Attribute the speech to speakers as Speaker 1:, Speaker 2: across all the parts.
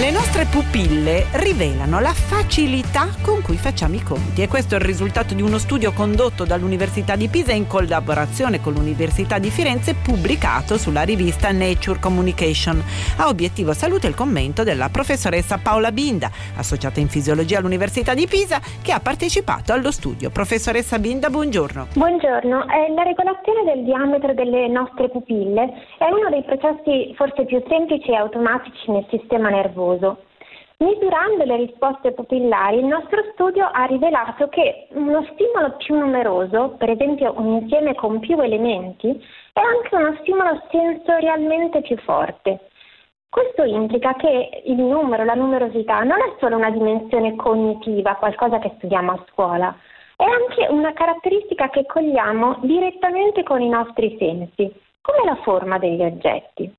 Speaker 1: Le nostre pupille rivelano la facilità con cui facciamo i conti e questo è il risultato di uno studio condotto dall'Università di Pisa in collaborazione con l'Università di Firenze pubblicato sulla rivista Nature Communication. A obiettivo salute il commento della professoressa Paola Binda, associata in fisiologia all'Università di Pisa, che ha partecipato allo studio. Professoressa Binda, buongiorno.
Speaker 2: Buongiorno. Eh, la regolazione del diametro delle nostre pupille è uno dei processi forse più semplici e automatici nel sistema nervoso nervoso. Misurando le risposte pupillari, il nostro studio ha rivelato che uno stimolo più numeroso, per esempio un insieme con più elementi, è anche uno stimolo sensorialmente più forte. Questo implica che il numero, la numerosità, non è solo una dimensione cognitiva, qualcosa che studiamo a scuola, è anche una caratteristica che cogliamo direttamente con i nostri sensi, come la forma degli oggetti.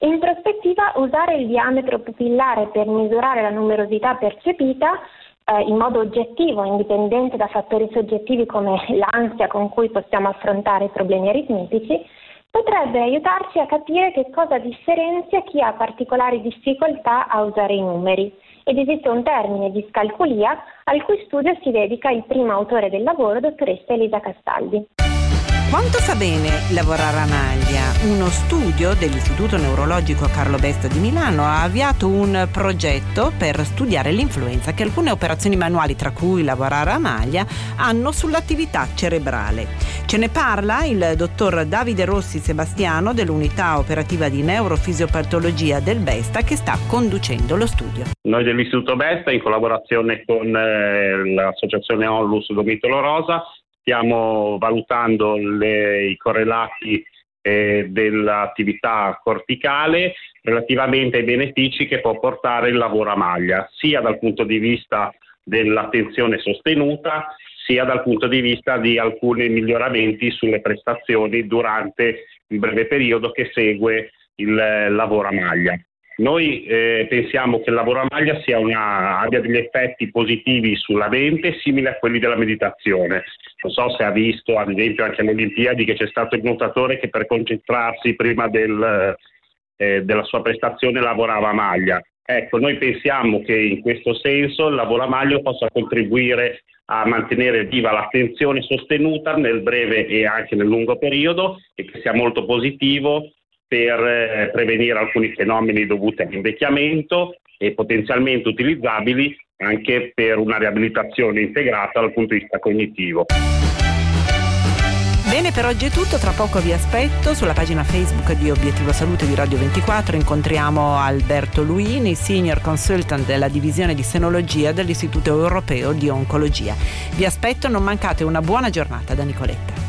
Speaker 2: In prospettiva, usare il diametro pupillare per misurare la numerosità percepita eh, in modo oggettivo, indipendente da fattori soggettivi come l'ansia con cui possiamo affrontare i problemi aritmetici, potrebbe aiutarci a capire che cosa differenzia chi ha particolari difficoltà a usare i numeri. Ed esiste un termine di scalculia al cui studio si dedica il primo autore del lavoro, dottoressa Elisa Castaldi.
Speaker 1: Quanto fa bene lavorare a maglia? Uno studio dell'Istituto Neurologico Carlo Besta di Milano ha avviato un progetto per studiare l'influenza che alcune operazioni manuali, tra cui lavorare a maglia, hanno sull'attività cerebrale. Ce ne parla il dottor Davide Rossi Sebastiano dell'unità operativa di neurofisiopatologia del Besta che sta conducendo lo studio.
Speaker 3: Noi dell'Istituto Besta, in collaborazione con eh, l'associazione Onlus Domitolo Rosa, stiamo valutando le, i correlati eh, dell'attività corticale relativamente ai benefici che può portare il lavoro a maglia, sia dal punto di vista dell'attenzione sostenuta, sia dal punto di vista di alcuni miglioramenti sulle prestazioni durante il breve periodo che segue il eh, lavoro a maglia. Noi eh, pensiamo che il lavoro a maglia una, abbia degli effetti positivi sulla mente simili a quelli della meditazione. Non so se ha visto, ad esempio, anche alle Olimpiadi che c'è stato il nuotatore che per concentrarsi prima del, eh, della sua prestazione lavorava a maglia. Ecco, noi pensiamo che in questo senso il lavoro a maglia possa contribuire a mantenere viva l'attenzione sostenuta nel breve e anche nel lungo periodo e che sia molto positivo per eh, prevenire alcuni fenomeni dovuti all'invecchiamento e potenzialmente utilizzabili anche per una riabilitazione integrata dal punto di vista cognitivo.
Speaker 1: Bene, per oggi è tutto, tra poco vi aspetto sulla pagina Facebook di Obiettivo Salute di Radio 24 incontriamo Alberto Luini, Senior Consultant della Divisione di Senologia dell'Istituto Europeo di Oncologia. Vi aspetto, non mancate una buona giornata da Nicoletta.